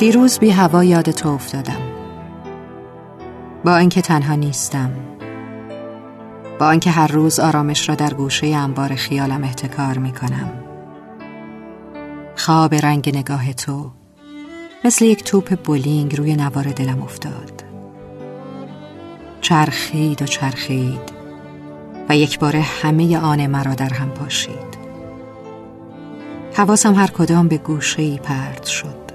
دیروز بی هوا یاد تو افتادم. با اینکه تنها نیستم. با اینکه هر روز آرامش را در گوشه انبار خیالم احتکار می کنم خواب رنگ نگاه تو مثل یک توپ بولینگ روی نوار دلم افتاد. چرخید و چرخید و یک باره همه آن مرا در هم پاشید. حواسم هر کدام به گوشه ای پرد شد.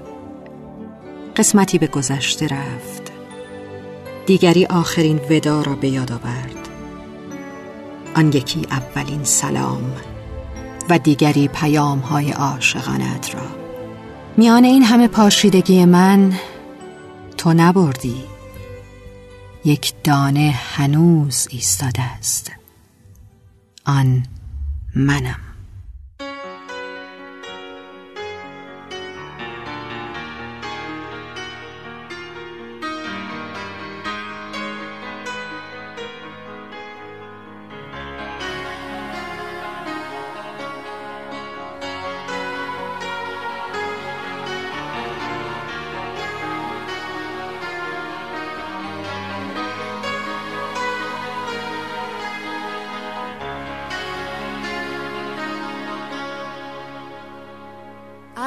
قسمتی به گذشته رفت. دیگری آخرین ودا را به یاد آورد. آن یکی اولین سلام و دیگری پیام های عاشقانت را. میان این همه پاشیدگی من تو نبردی. یک دانه هنوز ایستاده است. آن منم.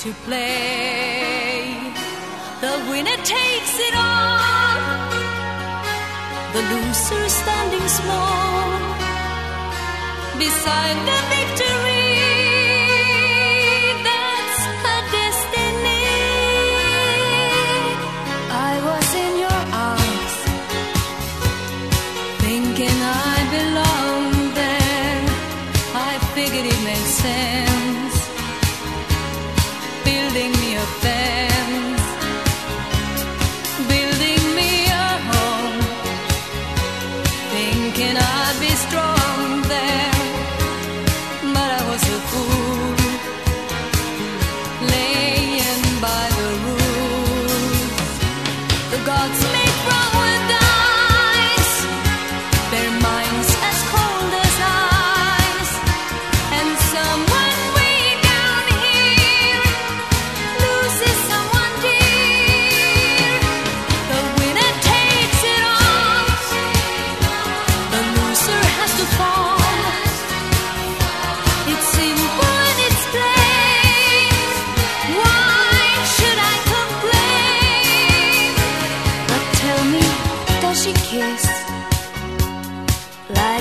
to play. The winner takes it all, the loser standing small beside the victory. That's her destiny. I was in your arms, thinking I belonged there. I figured it made sense I'd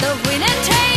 the winner takes it.